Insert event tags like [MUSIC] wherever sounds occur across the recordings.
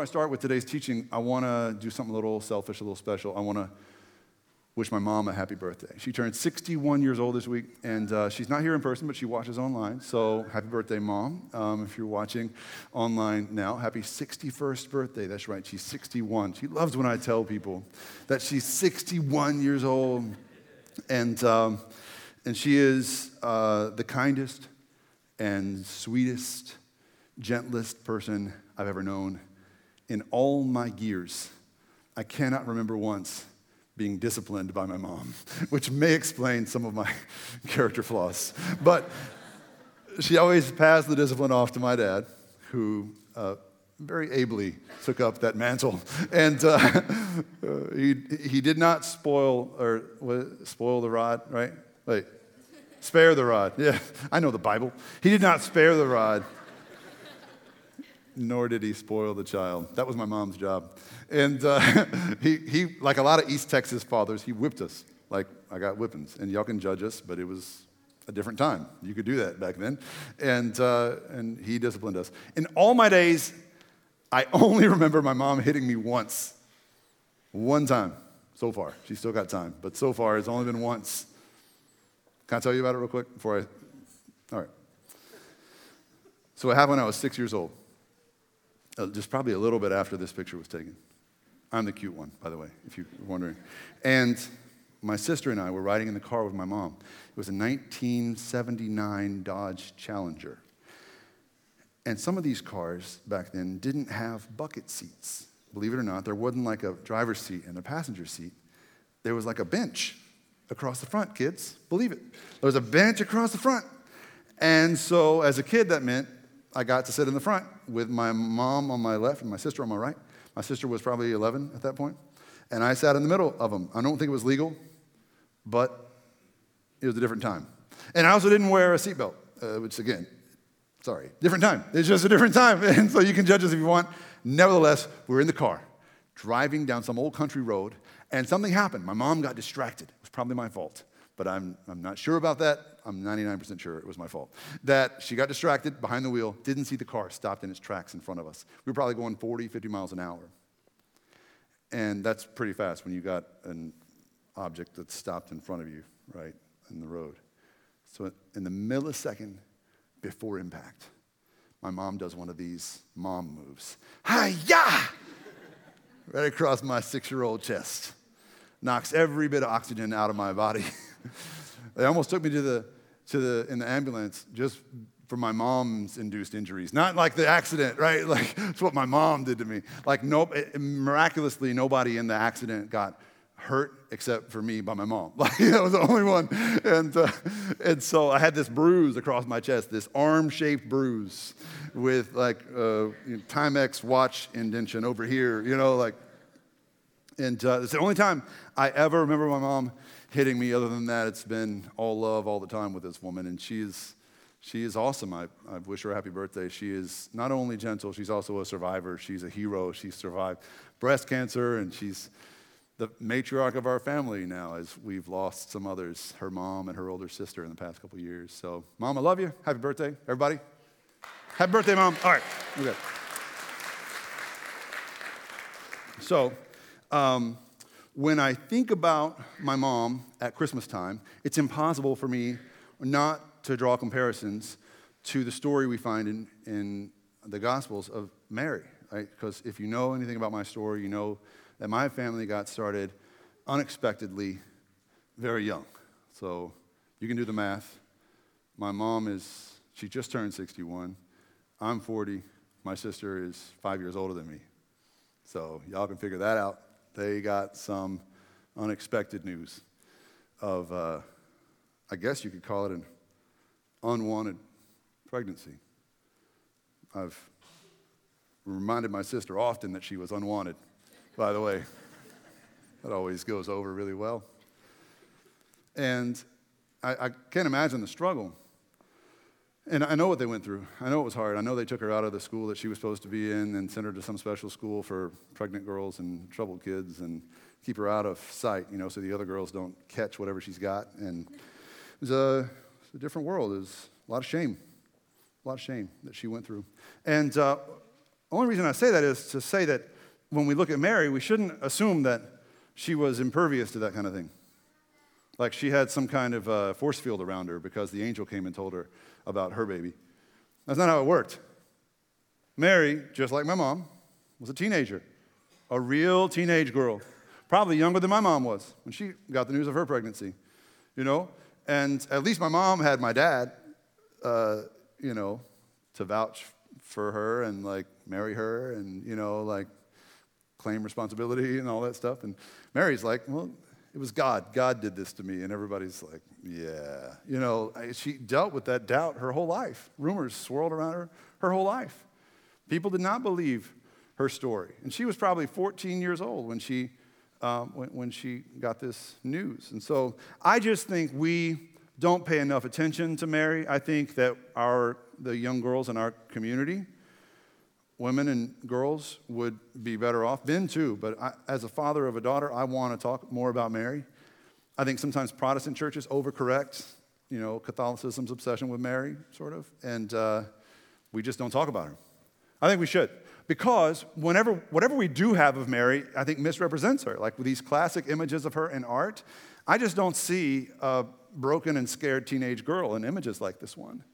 I start with today's teaching, I want to do something a little selfish, a little special. I want to wish my mom a happy birthday. She turned 61 years old this week, and uh, she's not here in person, but she watches online. So happy birthday, mom. Um, if you're watching online now, happy 61st birthday. That's right, she's 61. She loves when I tell people that she's 61 years old, and, um, and she is uh, the kindest and sweetest, gentlest person I've ever known in all my years, I cannot remember once being disciplined by my mom, [LAUGHS] which may explain some of my [LAUGHS] character flaws. But she always passed the discipline off to my dad, who uh, very ably took up that mantle. [LAUGHS] And uh, he, he did not spoil, or what, spoil the rod, right? Wait, spare the rod. Yeah, I know the Bible. He did not spare the rod nor did he spoil the child. That was my mom's job. And uh, [LAUGHS] he, he, like a lot of East Texas fathers, he whipped us. Like, I got whippings. And y'all can judge us, but it was a different time. You could do that back then. And, uh, and he disciplined us. In all my days, I [LAUGHS] only remember my mom hitting me once. One time so far. She's still got time, but so far it's only been once. Can I tell you about it real quick before I? All right. So it happened when I was six years old Uh, just probably a little bit after this picture was taken. I'm the cute one, by the way, if you're wondering. And my sister and I were riding in the car with my mom. It was a 1979 Dodge Challenger. And some of these cars back then didn't have bucket seats. Believe it or not, there wasn't like a driver's seat and a passenger seat. There was like a bench across the front, kids. Believe it. There was a bench across the front. And so as a kid, that meant I got to sit in the front with my mom on my left and my sister on my right. My sister was probably 11 at that point, and I sat in the middle of them. I don't think it was legal, but it was a different time. And I also didn't wear a seatbelt, uh, which again, sorry, different time. It's just a different time, [LAUGHS] and so you can judge us if you want. Nevertheless, we were in the car, driving down some old country road, and something happened. My mom got distracted. It was probably my fault but I'm, I'm not sure about that. I'm 99% sure it was my fault. That she got distracted behind the wheel, didn't see the car stopped in its tracks in front of us. We were probably going 40, 50 miles an hour. And that's pretty fast when you got an object that's stopped in front of you, right, in the road. So in the millisecond before impact, my mom does one of these mom moves. Hi-ya! right across my six year old chest. Knocks every bit of oxygen out of my body. [LAUGHS] they almost took me to the, to the, in the ambulance just for my mom's induced injuries. Not like the accident, right? [LAUGHS] Like, it's what my mom did to me. Like, no, miraculously, nobody in the accident got hurt except for me by my mom. [LAUGHS] Like, that was the only one. And, uh, and so I had this bruise across my chest, this arm shaped bruise with like uh, you know, Timex watch indentation over here, you know, like, and uh, it's the only time I ever remember my mom hitting me. Other than that, it's been all love all the time with this woman, and she's she is awesome. I, I wish her a happy birthday. She is not only gentle, she's also a survivor. She's a hero. She survived breast cancer, and she's the matriarch of our family now as we've lost some others, her mom and her older sister in the past couple years. So, Mom, I love you. Happy birthday, everybody. Happy birthday, Mom. All right, okay. So, um, when I think about my mom at Christmas time, it's impossible for me not to draw comparisons to the story we find in, in the Gospels of Mary, right? Because if you know anything about my story, you know that my family got started unexpectedly very young. So you can do the math. My mom is, she just turned 61. I'm 40. My sister is five years older than me. So y'all can figure that out they got some unexpected news of, uh, I guess you could call it an unwanted pregnancy. I've reminded my sister often that she was unwanted, by the way. That always goes over really well. And I, I can't imagine the struggle and I know what they went through. I know it was hard. I know they took her out of the school that she was supposed to be in and sent her to some special school for pregnant girls and troubled kids and keep her out of sight, you know, so the other girls don't catch whatever she's got. And it was a, it was a different world. It was a lot of shame, a lot of shame that she went through. And uh, only reason I say that is to say that when we look at Mary, we shouldn't assume that she was impervious to that kind of thing. Like she had some kind of uh, force field around her because the angel came and told her about her baby. That's not how it worked. Mary, just like my mom, was a teenager, a real teenage girl, probably younger than my mom was when she got the news of her pregnancy, you know? And at least my mom had my dad, uh, you know, to vouch for her and like marry her and, you know, like claim responsibility and all that stuff. And Mary's like, well, it was God. God did this to me. And everybody's like, yeah. You know, she dealt with that doubt her whole life. Rumors swirled around her her whole life. People did not believe her story. And she was probably 14 years old when she, um, when, when she got this news. And so I just think we don't pay enough attention to Mary. I think that our, the young girls in our community, women and girls would be better off. Ben, too, but I, as a father of a daughter, I want to talk more about Mary. I think sometimes Protestant churches overcorrect, you know, Catholicism's obsession with Mary, sort of, and uh, we just don't talk about her. I think we should. Because whenever, whatever we do have of Mary, I think misrepresents her. Like these classic images of her in art, I just don't see a broken and scared teenage girl in images like this one.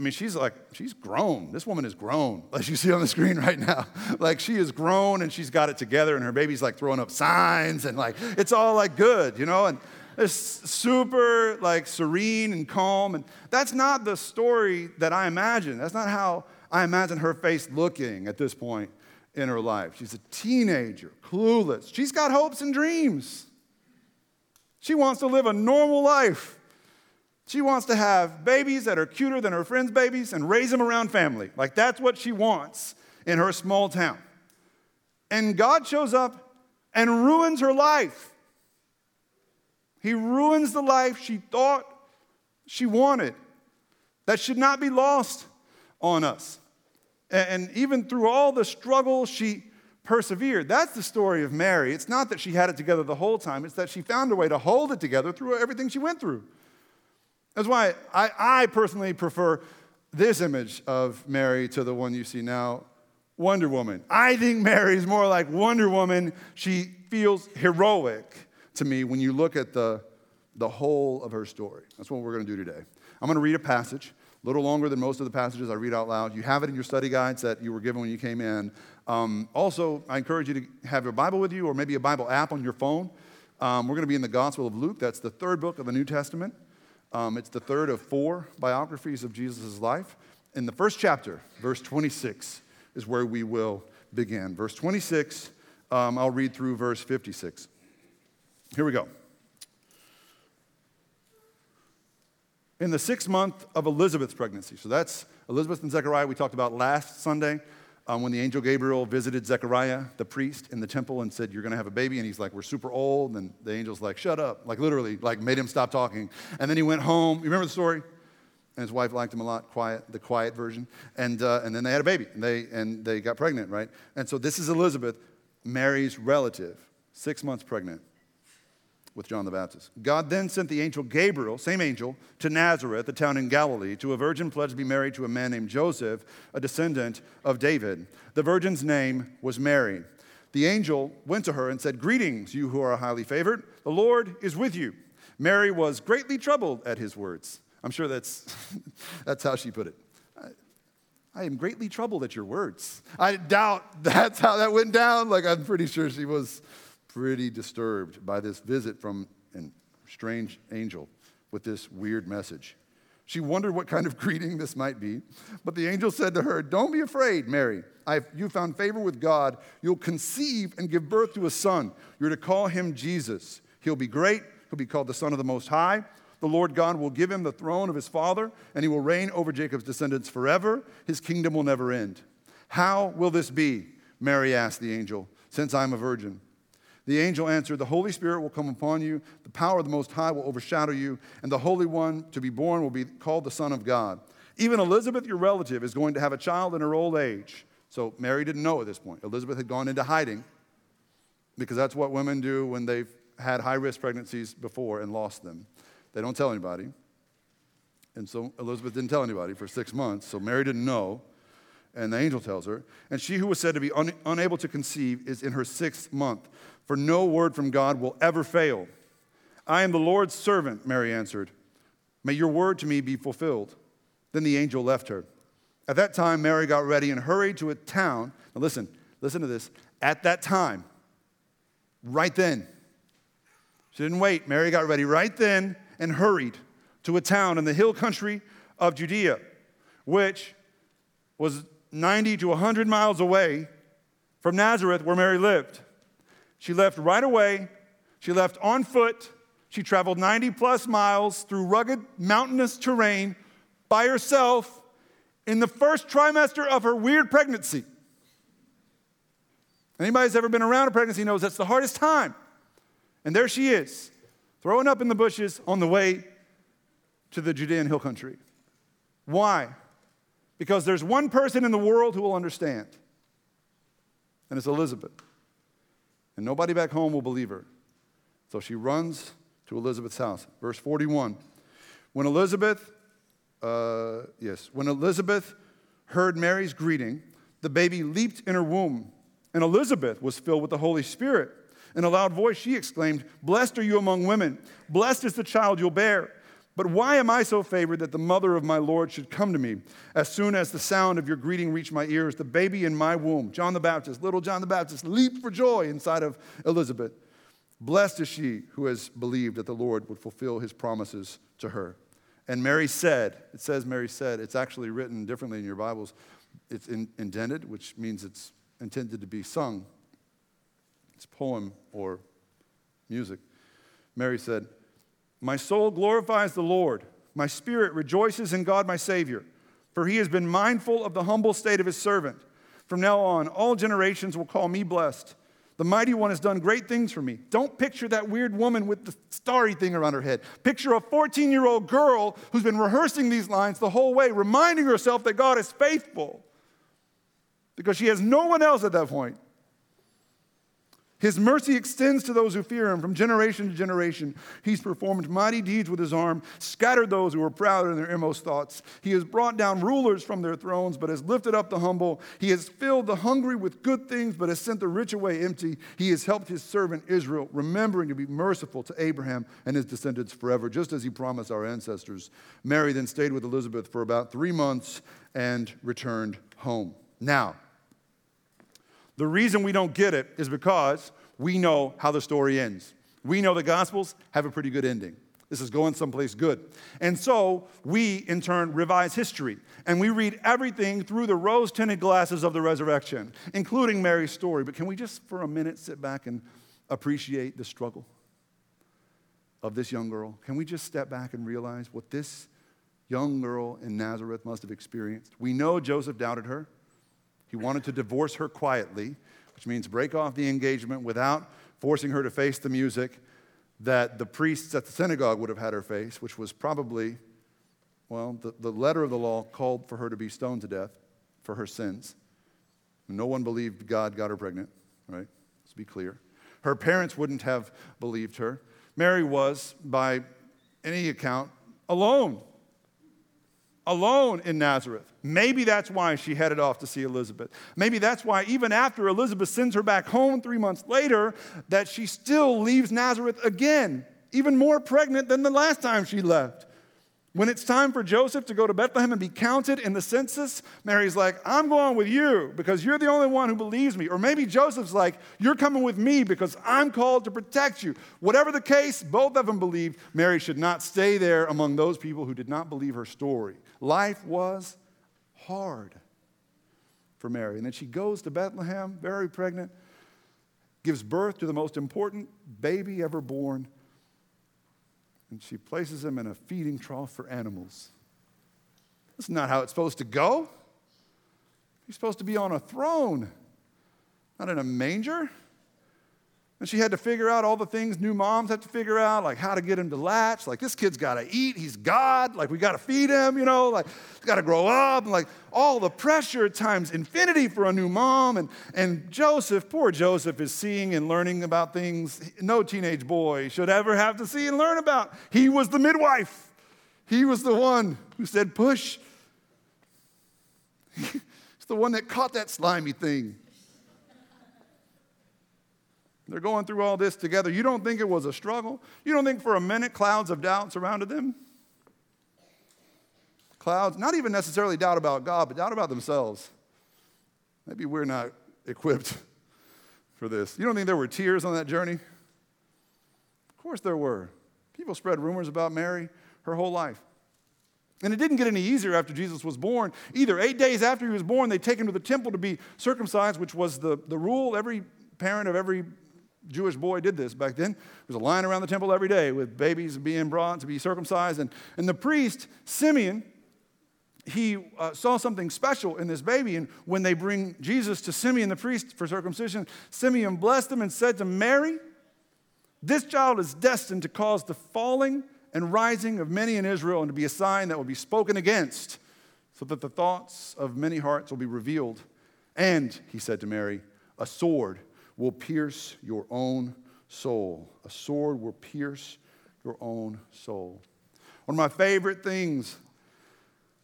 I mean, she's like, she's grown. This woman is grown, [LAUGHS] as you see on the screen right now. [LAUGHS] Like, she is grown and she's got it together, and her baby's like throwing up signs, and like, it's all like good, you know? And it's super like serene and calm. And that's not the story that I imagine. That's not how I imagine her face looking at this point in her life. She's a teenager, clueless. She's got hopes and dreams. She wants to live a normal life. She wants to have babies that are cuter than her friends' babies and raise them around family. Like that's what she wants in her small town. And God shows up and ruins her life. He ruins the life she thought she wanted. That should not be lost on us. And even through all the struggle, she persevered. That's the story of Mary. It's not that she had it together the whole time, it's that she found a way to hold it together through everything she went through. That's why I, I personally prefer this image of Mary to the one you see now Wonder Woman. I think Mary is more like Wonder Woman. She feels heroic to me when you look at the, the whole of her story. That's what we're going to do today. I'm going to read a passage, a little longer than most of the passages I read out loud. You have it in your study guides that you were given when you came in. Um, also, I encourage you to have your Bible with you or maybe a Bible app on your phone. Um, we're going to be in the Gospel of Luke. That's the third book of the New Testament. Um, it's the third of four biographies of Jesus' life. In the first chapter, verse 26 is where we will begin. Verse 26, um, I'll read through verse 56. Here we go. In the sixth month of Elizabeth's pregnancy, so that's Elizabeth and Zechariah we talked about last Sunday um, when the angel Gabriel visited Zechariah, the priest, in the temple and said, You're going to have a baby. And he's like, We're super old. And the angel's like, Shut up. Like, literally, like, made him stop talking. And then he went home. You remember the story? And his wife liked him a lot, quiet, the quiet version. And, uh, and then they had a baby, and they, and they got pregnant, right? And so this is Elizabeth, Mary's relative, six months pregnant with John the Baptist. God then sent the angel Gabriel, same angel, to Nazareth, a town in Galilee, to a virgin pledged to be married to a man named Joseph, a descendant of David. The virgin's name was Mary. The angel went to her and said, Greetings, you who are highly favored. The Lord is with you. Mary was greatly troubled at his words. I'm sure that's, [LAUGHS] that's how she put it. I, I am greatly troubled at your words. I doubt [LAUGHS] that's how that went down. Like, I'm pretty sure she was pretty disturbed by this visit from a strange angel with this weird message. She wondered what kind of [LAUGHS] greeting this might be, but the angel said to her, Don't be afraid, Mary. I've, you found favor with God. You'll conceive and give birth to a son. You're to call him Jesus. He'll be great. He'll be called the Son of the Most High. The Lord God will give him the throne of his father, and he will reign over Jacob's descendants forever. His kingdom will never end. How will this be? Mary asked the angel, since I'm a virgin. The angel answered, The Holy Spirit will come upon you, the power of the Most High will overshadow you, and the Holy One to be born will be called the Son of God. Even Elizabeth, your relative, is going to have a child in her old age. So Mary didn't know at this point. Elizabeth had gone into hiding because that's what women do when they've had high risk pregnancies before and lost them. They don't tell anybody. And so Elizabeth didn't tell anybody for six months, so Mary didn't know. And the angel tells her, and she who was said to be un- unable to conceive is in her sixth month, for no word from God will ever fail. I am the Lord's servant, Mary answered. May your word to me be fulfilled. Then the angel left her. At that time, Mary got ready and hurried to a town. Now, listen, listen to this. At that time, right then, she didn't wait. Mary got ready right then and hurried to a town in the hill country of Judea, which was 90 to 100 miles away from Nazareth, where Mary lived. She left right away. She left on foot. She traveled 90 plus miles through rugged mountainous terrain by herself in the first trimester of her weird pregnancy. Anybody who's ever been around a pregnancy knows that's the hardest time. And there she is, throwing up in the bushes on the way to the Judean hill country. Why? Because there's one person in the world who will understand, and it's Elizabeth. And nobody back home will believe her. So she runs to Elizabeth's house. Verse 41. When Elizabeth, uh, yes, when Elizabeth heard Mary's greeting, the baby leaped in her womb, and Elizabeth was filled with the Holy Spirit. In a loud voice, she exclaimed, Blessed are you among women, blessed is the child you'll bear. But why am I so favored that the mother of my Lord should come to me? As soon as the sound of your greeting reached my ears, the baby in my womb, John the Baptist, little John the Baptist, leaped for joy inside of Elizabeth. Blessed is she who has believed that the Lord would fulfill his promises to her. And Mary said, it says Mary said, it's actually written differently in your Bibles. It's in, intended, which means it's intended to be sung. It's poem or music. Mary said, My soul glorifies the Lord. My spirit rejoices in God my Savior, for he has been mindful of the humble state of his servant. From now on, all generations will call me blessed. The mighty one has done great things for me. Don't picture that weird woman with the starry thing around her head. Picture a 14 year old girl who's been rehearsing these lines the whole way, reminding herself that God is faithful because she has no one else at that point. His mercy extends to those who fear him from generation to generation. He's performed mighty deeds with his arm, scattered those who were proud in their inmost thoughts. He has brought down rulers from their thrones, but has lifted up the humble. He has filled the hungry with good things, but has sent the rich away empty. He has helped his servant Israel, remembering to be merciful to Abraham and his descendants forever, just as he promised our ancestors. Mary then stayed with Elizabeth for about three months and returned home. Now, the reason we don't get it is because we know how the story ends. We know the Gospels have a pretty good ending. This is going someplace good. And so we, in turn, revise history and we read everything through the rose tinted glasses of the resurrection, including Mary's story. But can we just for a minute sit back and appreciate the struggle of this young girl? Can we just step back and realize what this young girl in Nazareth must have experienced? We know Joseph doubted her. He wanted to divorce her quietly, which means break off the engagement without forcing her to face the music that the priests at the synagogue would have had her face, which was probably, well, the, the letter of the law called for her to be stoned to death for her sins. No one believed God got her pregnant, right? Let's be clear. Her parents wouldn't have believed her. Mary was, by any account, alone alone in Nazareth. Maybe that's why she headed off to see Elizabeth. Maybe that's why, even after Elizabeth sends her back home three months later, that she still leaves Nazareth again, even more pregnant than the last time she left. When it's time for Joseph to go to Bethlehem and be counted in the census, Mary's like, I'm going with you because you're the only one who believes me. Or maybe Joseph's like, You're coming with me because I'm called to protect you. Whatever the case, both of them believed Mary should not stay there among those people who did not believe her story. Life was hard for Mary. And then she goes to Bethlehem, very pregnant, gives birth to the most important baby ever born and she places him in a feeding trough for animals. That's not how it's supposed to go. He's supposed to be on a throne, not in a manger. And she had to figure out all the things new moms have to figure out, like how to get him to latch. Like, this kid's got to eat. He's God. Like, we got to feed him, you know, like, he's got to grow up. And like, all the pressure times infinity for a new mom. And, and Joseph, poor Joseph, is seeing and learning about things no teenage boy should ever have to see and learn about. He was the midwife, he was the one who said, push. [LAUGHS] he's the one that caught that slimy thing. They're going through all this together. You don't think it was a struggle? You don't think for a minute clouds of doubt surrounded them? Clouds, not even necessarily doubt about God, but doubt about themselves. Maybe we're not equipped [LAUGHS] for this. You don't think there were tears on that journey? Of course there were. People spread rumors about Mary her whole life. And it didn't get any easier after Jesus was born either. Eight days after he was born, they take him to the temple to be circumcised, which was the, the rule. Every parent of every Jewish boy did this back then. There was a line around the temple every day with babies being brought to be circumcised. And, and the priest, Simeon, he uh, saw something special in this baby. And when they bring Jesus to Simeon the priest for circumcision, Simeon blessed him and said to Mary, This child is destined to cause the falling and rising of many in Israel and to be a sign that will be spoken against, so that the thoughts of many hearts will be revealed. And, he said to Mary, a sword will pierce your own soul. A sword will pierce your own soul. One of my favorite things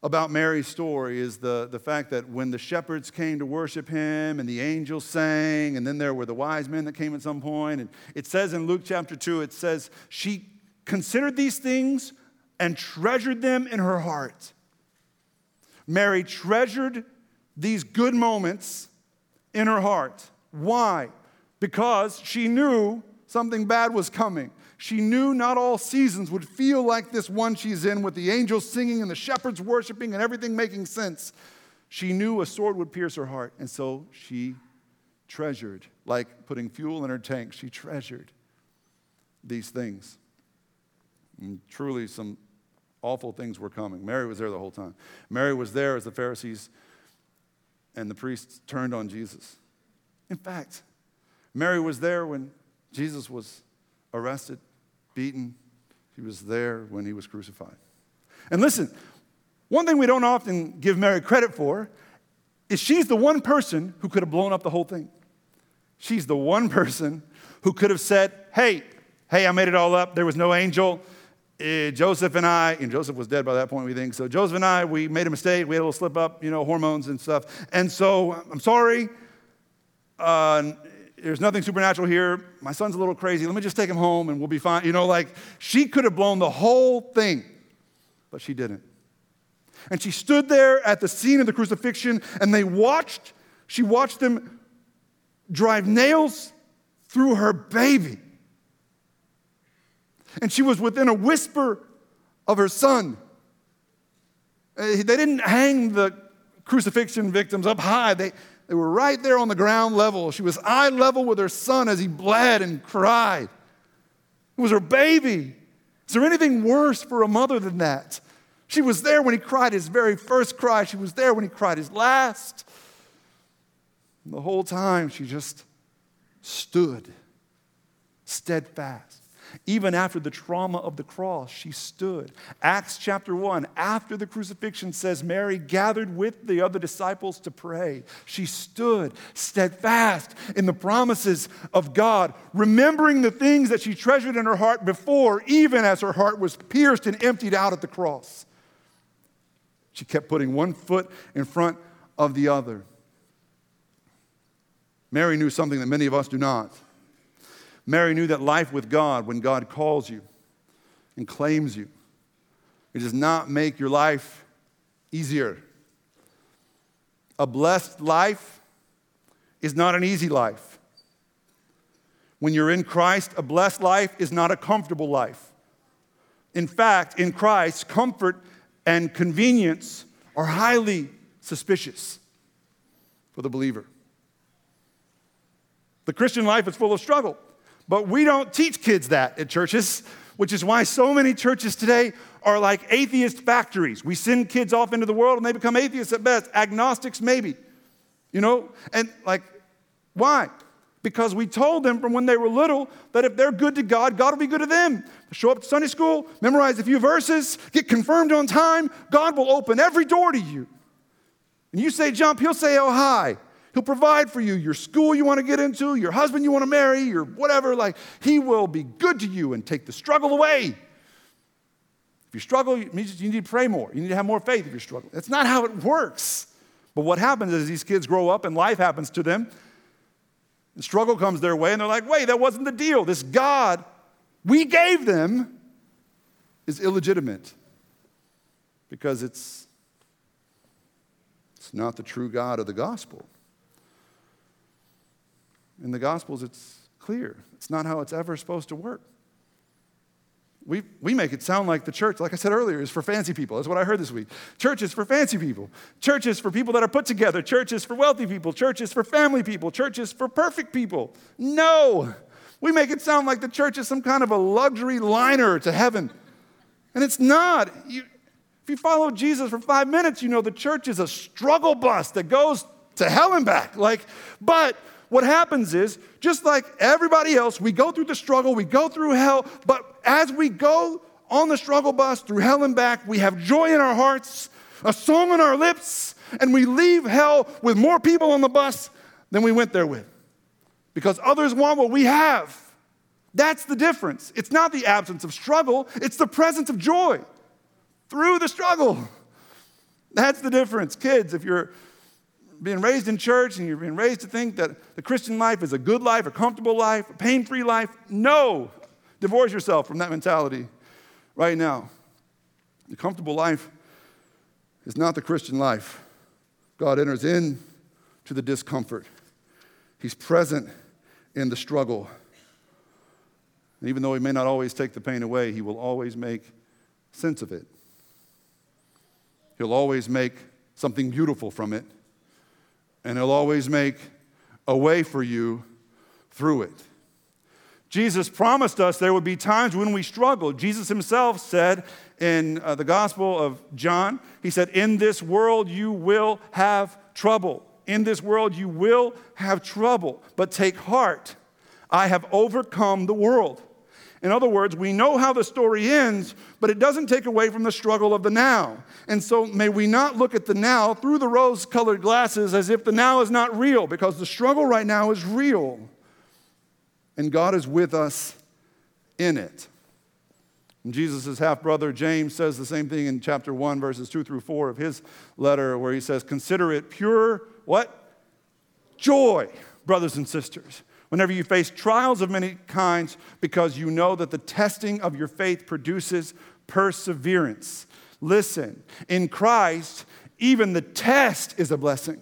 about Mary's story is the, the fact that when the shepherds came to worship him and the angels sang, and then there were the wise men that came at some point, and it says in Luke chapter 2, it says, she considered these things and treasured them in her heart. Mary treasured these good moments in her heart. Why? Because she knew something bad was coming. She knew not all seasons would feel like this one she's in with the angels singing and the shepherds worshiping and everything making sense. She knew a sword would pierce her heart, and so she treasured, like putting fuel in her tank, she treasured these things. And truly, some awful things were coming. Mary was there the whole time. Mary was there as the Pharisees and the priests turned on Jesus. In fact, Mary was there when Jesus was arrested, beaten. She was there when he was crucified. And listen, one thing we don't often give Mary credit for is she's the one person who could have blown up the whole thing. She's the one person who could have said, Hey, hey, I made it all up. There was no angel. Uh, Joseph and I, and Joseph was dead by that point, we think. So Joseph and I, we made a mistake. We had a little slip up, you know, hormones and stuff. And so I'm sorry. Uh, there's nothing supernatural here. My son's a little crazy. Let me just take him home and we'll be fine. You know, like she could have blown the whole thing, but she didn't. And she stood there at the scene of the crucifixion and they watched, she watched them drive nails through her baby. And she was within a whisper of her son. Eh, they didn't hang the crucifixion victims up high. They, they were right there on the ground level. She was eye level with her son as he bled and cried. It was her baby. Is there anything worse for a mother than that? She was there when he cried his very first cry. She was there when he cried his last. And the whole time she just stood steadfast. Even after the trauma of the cross, she stood. Acts chapter 1, after the crucifixion, says Mary gathered with the other disciples to pray. She stood steadfast in the promises of God, remembering the things that she treasured in her heart before, even as her heart was pierced and emptied out at the cross. She kept putting one foot in front of the other. Mary knew something that many of us do not. Mary knew that life with God, when God calls you and claims you, it does not make your life easier. A blessed life is not an easy life. When you're in Christ, a blessed life is not a comfortable life. In fact, in Christ, comfort and convenience are highly suspicious for the believer. The Christian life is full of struggle. But we don't teach kids that at churches, which is why so many churches today are like atheist factories. We send kids off into the world and they become atheists at best, agnostics maybe. You know? And like, why? Because we told them from when they were little that if they're good to God, God will be good to them. Show up to Sunday school, memorize a few verses, get confirmed on time, God will open every door to you. And you say jump, he'll say oh hi. He'll provide for you your school you want to get into, your husband you want to marry, your whatever. Like, He will be good to you and take the struggle away. If you struggle, it means you need to pray more. You need to have more faith if you're struggling. That's not how it works. But what happens is these kids grow up and life happens to them, and struggle comes their way, and they're like, wait, that wasn't the deal. This God we gave them is illegitimate because it's, it's not the true God of the gospel. In the Gospels, it's clear. It's not how it's ever supposed to work. We, we make it sound like the church, like I said earlier, is for fancy people. That's what I heard this week. Church is for fancy people. Church is for people that are put together. Church is for wealthy people. Church is for family people. Church is for perfect people. No. We make it sound like the church is some kind of a luxury liner to heaven. And it's not. You, if you follow Jesus for five minutes, you know the church is a struggle bus that goes to hell and back. Like, but what happens is, just like everybody else, we go through the struggle, we go through hell, but as we go on the struggle bus through hell and back, we have joy in our hearts, a song on our lips, and we leave hell with more people on the bus than we went there with. Because others want what we have. That's the difference. It's not the absence of struggle, it's the presence of joy through the struggle. That's the difference. Kids, if you're being raised in church and you're being raised to think that the Christian life is a good life, a comfortable life, a pain free life, no. Divorce yourself from that mentality right now. The comfortable life is not the Christian life. God enters in to the discomfort. He's present in the struggle. And even though he may not always take the pain away, he will always make sense of it. He'll always make something beautiful from it and He'll always make a way for you through it. Jesus promised us there would be times when we struggled. Jesus himself said in uh, the Gospel of John, He said, In this world you will have trouble. In this world you will have trouble, but take heart. I have overcome the world. In other words, we know how the story ends, but it doesn't take away from the struggle of the now. And so may we not look at the now through the rose colored glasses as if the now is not real, because the struggle right now is real. And God is with us in it. Jesus' half brother James says the same thing in chapter 1, verses 2 through 4 of his letter, where he says, Consider it pure, what? Joy, brothers and sisters whenever you face trials of many kinds, because you know that the testing of your faith produces perseverance. Listen, in Christ, even the test is a blessing.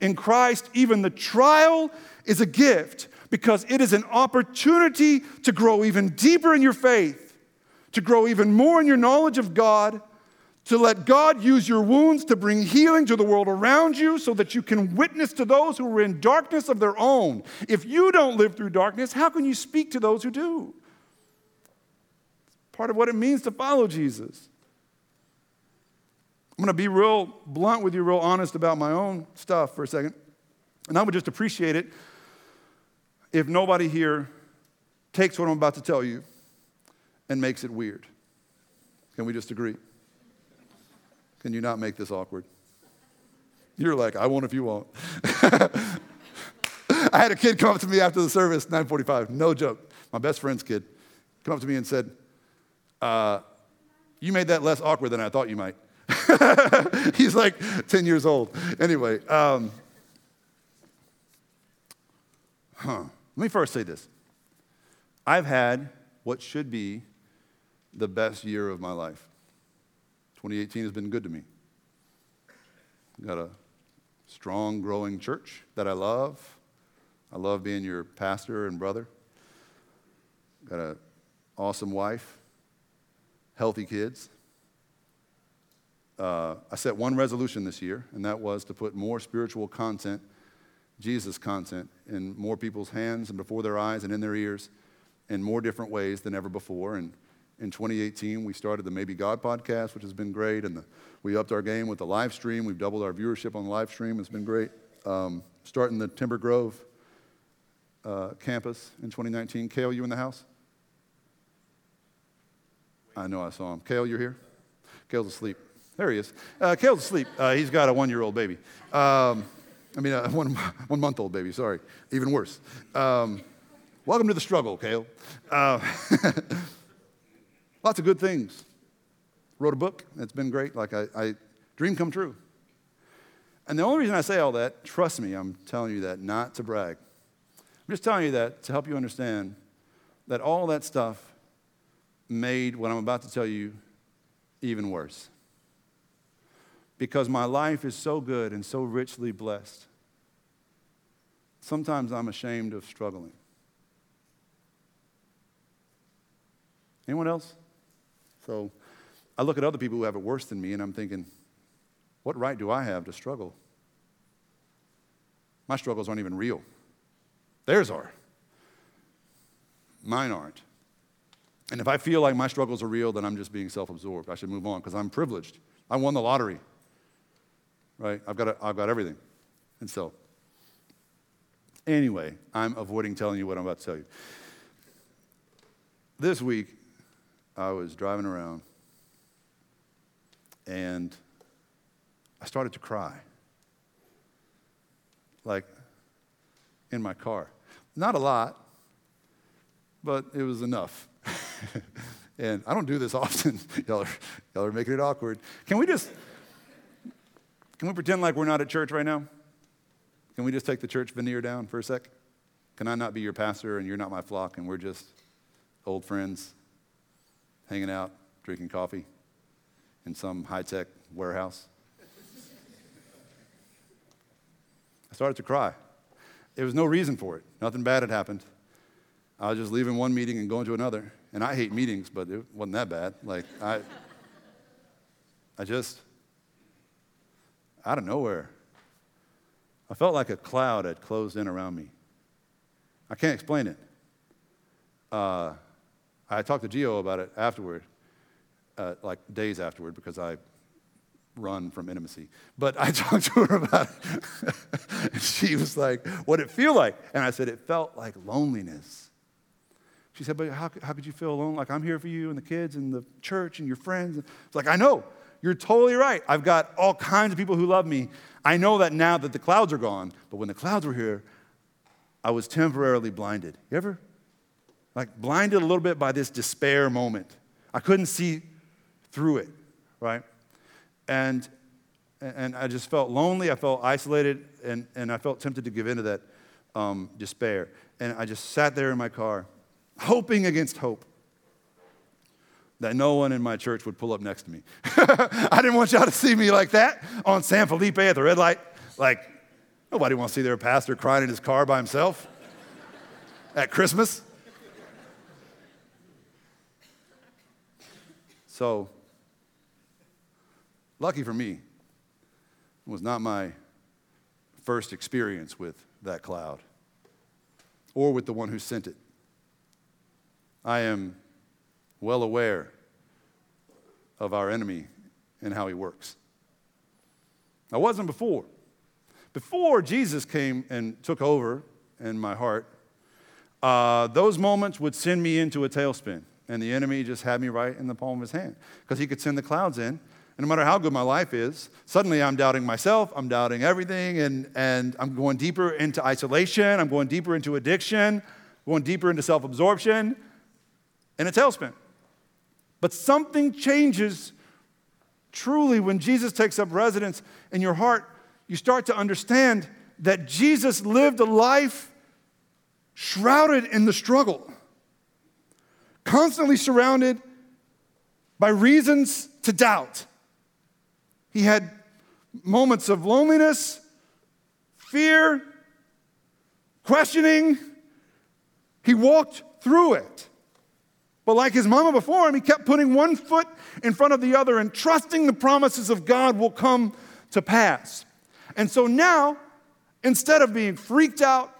In Christ, even the trial is a gift because it is an opportunity to grow even deeper in your faith, to grow even more in your knowledge of God, to let God use your wounds to bring healing to the world around you so that you can witness to those who are in darkness of their own. If you don't live through darkness, how can you speak to those who do? It's part of what it means to follow Jesus. I'm going to be real blunt with you, real honest about my own stuff for a second. And I would just appreciate it if nobody here takes what I'm about to tell you and makes it weird. Can we just agree? Can you not make this awkward? You're like, I won't if you won't. [LAUGHS] I had a kid come up to me after the service, 945, no joke. My best friend's kid come up to me and said, uh, You made that less awkward than I thought you might. [LAUGHS] He's like 10 years old. Anyway, um, huh. Let me first say this I've had what should be the best year of my life. 2018 has been good to me. Got a strong, growing church that I love. I love being your pastor and brother. Got an awesome wife, healthy kids. Uh, I set one resolution this year, and that was to put more spiritual content, Jesus content, in more people's hands and before their eyes and in their ears in more different ways than ever before. And in 2018, we started the Maybe God podcast, which has been great, and the, we upped our game with the live stream. We've doubled our viewership on the live stream. It's been great. Um, starting the Timber Grove uh, campus in 2019. Kale, you in the house? I know I saw him. Kale, you're here? Kale's asleep. There he is. Uh, Kale's asleep. Uh, he's got a one year old baby. Um, I mean, a [LAUGHS] one, one month old baby, sorry. Even worse. Um, welcome to the struggle, Kale. [LAUGHS] Lots of good things. Wrote a book. It's been great. Like I, I dream come true. And the only reason I say all that, trust me, I'm telling you that not to brag. I'm just telling you that to help you understand that all that stuff made what I'm about to tell you even worse. Because my life is so good and so richly blessed. Sometimes I'm ashamed of struggling. Anyone else? So I look at other people who have it worse than me and I'm thinking, what right do I have to struggle? My struggles aren't even real. Theirs are. Mine aren't. And if I feel like my struggles are real, then I'm just being self absorbed. I should move on because I'm privileged. I won the lottery, right? I've got, a, I've got everything. And so, anyway, I'm avoiding telling you what I'm about to tell you. This week, I was driving around and I started to cry. Like in my car. Not a lot, but it was enough. [LAUGHS] and I don't do this [LAUGHS] often. y'all, are, y'all are making it awkward. Can we just, can we pretend like we're not at church right now? Can we just take the church veneer down for a sec? Can I not be your pastor and you're not my flock and we're just old friends hanging out, drinking coffee in some high tech warehouse? I started to cry. There was no reason for it. Nothing bad had happened. I was just leaving one meeting and going to another. And I hate meetings, but it wasn't that bad. Like, I, I just, out of nowhere, I felt like a cloud had closed in around me. I can't explain it. Uh, I talked to Gio about it afterward, uh, like days afterward, because I run from intimacy. But I [LAUGHS] talked to her about it. [LAUGHS] and she was like, What did it feel like? And I said, It felt like loneliness. She said, But how, how could you feel alone? Like, I'm here for you and the kids and the church and your friends. It's like, I know. You're totally right. I've got all kinds of people who love me. I know that now that the clouds are gone. But when the clouds were here, I was temporarily blinded. You ever? Like, blinded a little bit by this despair moment. I couldn't see through it, right? And, and I just felt lonely. I felt isolated, and, and I felt tempted to give in to that um, despair. And I just sat there in my car, hoping against hope that no one in my church would pull up next to me. [LAUGHS] I didn't want y'all to see me like that on San Felipe at the red light. Like, nobody wants to see their pastor crying in his car by himself at Christmas. So Lucky for me, it was not my first experience with that cloud or with the one who sent it. I am well aware of our enemy and how he works. I wasn't before. Before Jesus came and took over in my heart, uh, those moments would send me into a tailspin, and the enemy just had me right in the palm of his hand because he could send the clouds in and no matter how good my life is, suddenly I'm doubting myself, I'm doubting everything, and, and I'm going deeper into isolation, I'm going deeper into addiction, going deeper into self absorption, and a tailspin. But something changes truly when Jesus takes up residence in your heart. You start to understand that Jesus lived a life shrouded in the struggle, constantly surrounded by reasons to doubt. He had moments of loneliness, fear, questioning. He walked through it. But like his mama before him, he kept putting one foot in front of the other and trusting the promises of God will come to pass. And so now, instead of being freaked out,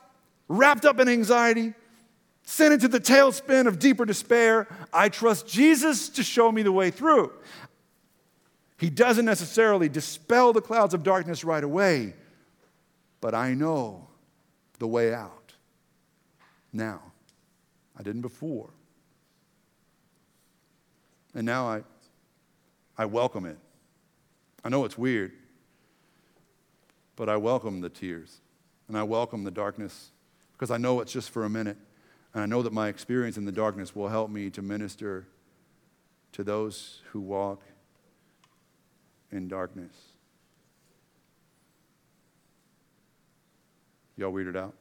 wrapped up in anxiety, sent into the tailspin of deeper despair, I trust Jesus to show me the way through. He doesn't necessarily dispel the clouds of darkness right away, but I know the way out now. I didn't before. And now I, I welcome it. I know it's weird, but I welcome the tears and I welcome the darkness because I know it's just for a minute. And I know that my experience in the darkness will help me to minister to those who walk in darkness. Y'all weirded out?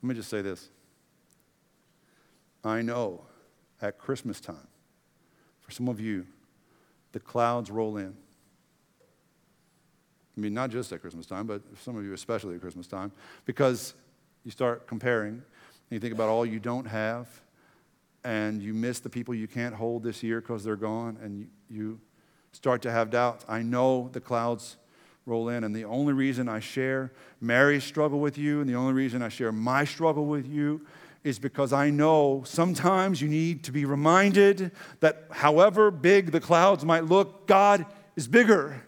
Let me just say this. I know at Christmas time, for some of you, the clouds roll in. I mean, not just at Christmas time, but some of you especially at Christmas time, because you start comparing and you think about all you don't have, and you miss the people you can't hold this year because they're gone, and you, you start to have doubts. I know the clouds roll in, and the only reason I share Mary's struggle with you, and the only reason I share my struggle with you, is because I know sometimes you need to be reminded that however big the clouds might look, God is bigger.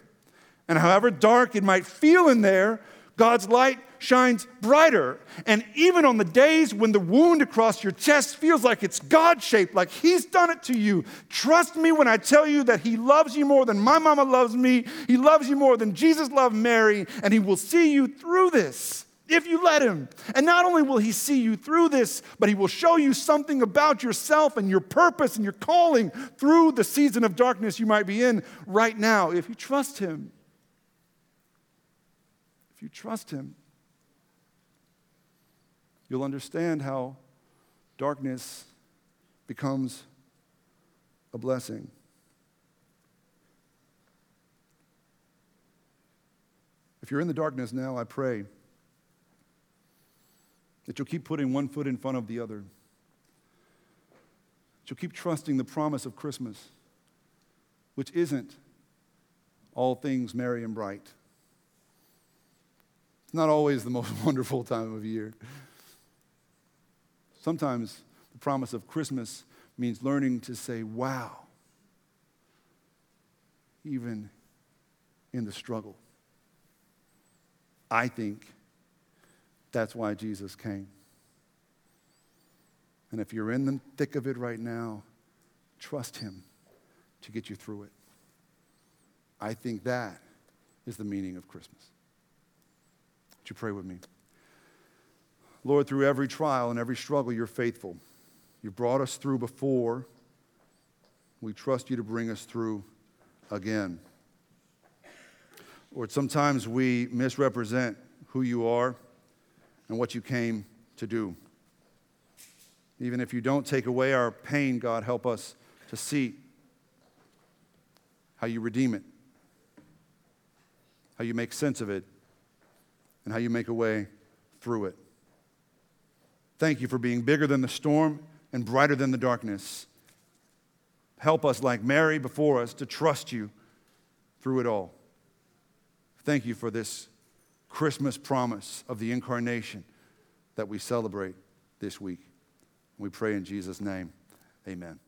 And however dark it might feel in there, God's light shines brighter. And even on the days when the wound across your chest feels like it's God shaped, like He's done it to you, trust me when I tell you that He loves you more than my mama loves me. He loves you more than Jesus loved Mary, and He will see you through this if you let Him. And not only will He see you through this, but He will show you something about yourself and your purpose and your calling through the season of darkness you might be in right now if you trust Him. You trust Him you'll understand how darkness becomes a blessing. If you're in the darkness now, I pray that you'll keep putting one foot in front of the other. That you'll keep trusting the promise of Christmas, which isn't all things merry and bright. It's not always the most [LAUGHS] wonderful time of year. Sometimes the promise of Christmas means learning to say, wow, even in the struggle. I think that's why Jesus came. And if you're in the thick of it right now, trust Him to get you through it. I think that is the meaning of Christmas. Would you pray with me? Lord, through every trial and every struggle, you're faithful. You've brought us through before. We trust you to bring us through again. Lord, sometimes we misrepresent who you are and what you came to do. Even if you don't take away our pain, God, help us to see how you redeem it, how you make sense of it, and how you make a way through it. Thank you for being bigger than the storm and brighter than the darkness. Help us, like Mary before us, to trust you through it all. Thank you for this Christmas promise of the incarnation that we celebrate this week. We pray in Jesus' name. Amen.